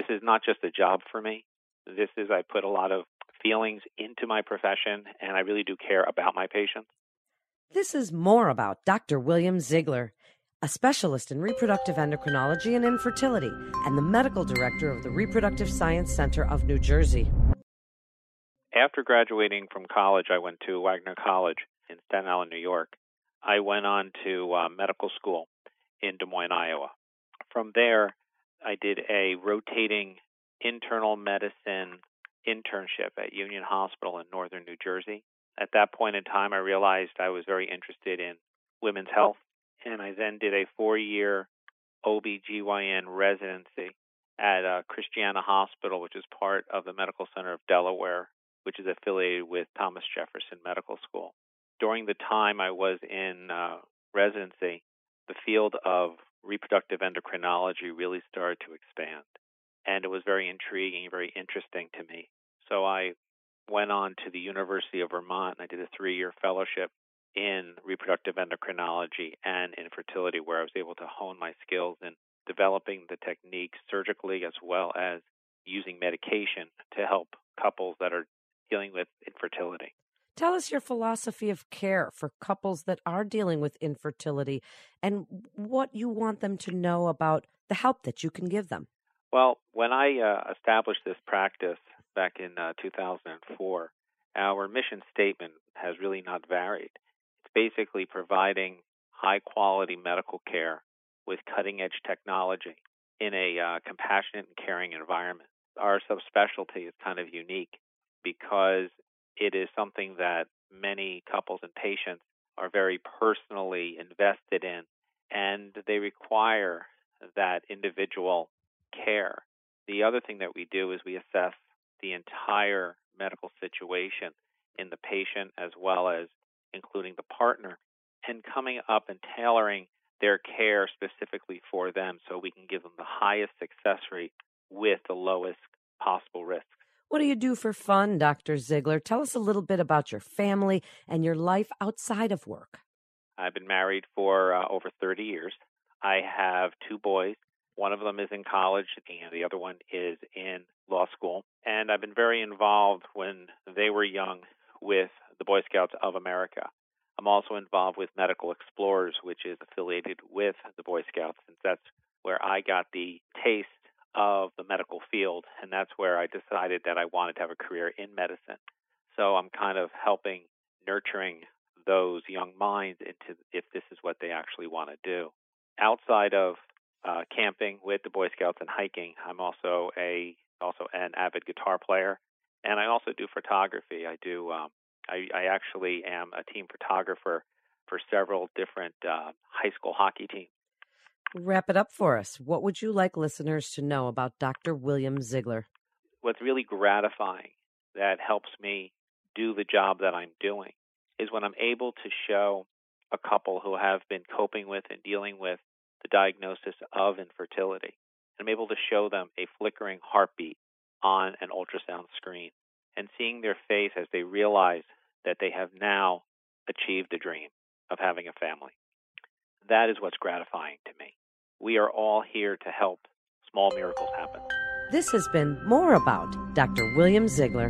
This is not just a job for me. This is, I put a lot of feelings into my profession, and I really do care about my patients. This is more about Dr. William Ziegler, a specialist in reproductive endocrinology and infertility, and the medical director of the Reproductive Science Center of New Jersey. After graduating from college, I went to Wagner College in Staten Island, New York. I went on to uh, medical school in Des Moines, Iowa. From there, I did a rotating internal medicine internship at Union Hospital in northern New Jersey. At that point in time, I realized I was very interested in women's health, and I then did a four year OBGYN residency at uh, Christiana Hospital, which is part of the Medical Center of Delaware, which is affiliated with Thomas Jefferson Medical School. During the time I was in uh, residency, the field of reproductive endocrinology really started to expand. And it was very intriguing, very interesting to me. So I went on to the University of Vermont and I did a three year fellowship in reproductive endocrinology and infertility, where I was able to hone my skills in developing the techniques surgically as well as using medication to help couples that are dealing with infertility. Tell us your philosophy of care for couples that are dealing with infertility and what you want them to know about the help that you can give them. Well, when I uh, established this practice back in uh, 2004, our mission statement has really not varied. It's basically providing high quality medical care with cutting edge technology in a uh, compassionate and caring environment. Our subspecialty is kind of unique because it is something that many couples and patients are very personally invested in, and they require that individual care. The other thing that we do is we assess the entire medical situation in the patient as well as including the partner and coming up and tailoring their care specifically for them so we can give them the highest success rate with the lowest possible risk. What do you do for fun, Dr. Ziegler? Tell us a little bit about your family and your life outside of work. I've been married for uh, over 30 years. I have two boys. One of them is in college, and the other one is in law school. And I've been very involved when they were young with the Boy Scouts of America. I'm also involved with Medical Explorers, which is affiliated with the Boy Scouts, since that's where I got the taste of the medical field, and that's where I decided that I wanted to have a career in medicine. So I'm kind of helping nurturing those young minds into if this is what they actually want to do. Outside of uh, camping with the Boy Scouts and hiking, I'm also a also an avid guitar player, and I also do photography. I do um, I, I actually am a team photographer for several different uh, high school hockey teams. Wrap it up for us. What would you like listeners to know about Dr. William Ziegler? What's really gratifying that helps me do the job that I'm doing is when I'm able to show a couple who have been coping with and dealing with the diagnosis of infertility. I'm able to show them a flickering heartbeat on an ultrasound screen and seeing their face as they realize that they have now achieved the dream of having a family. That is what's gratifying to me. We are all here to help small miracles happen. This has been More About Dr. William Ziegler.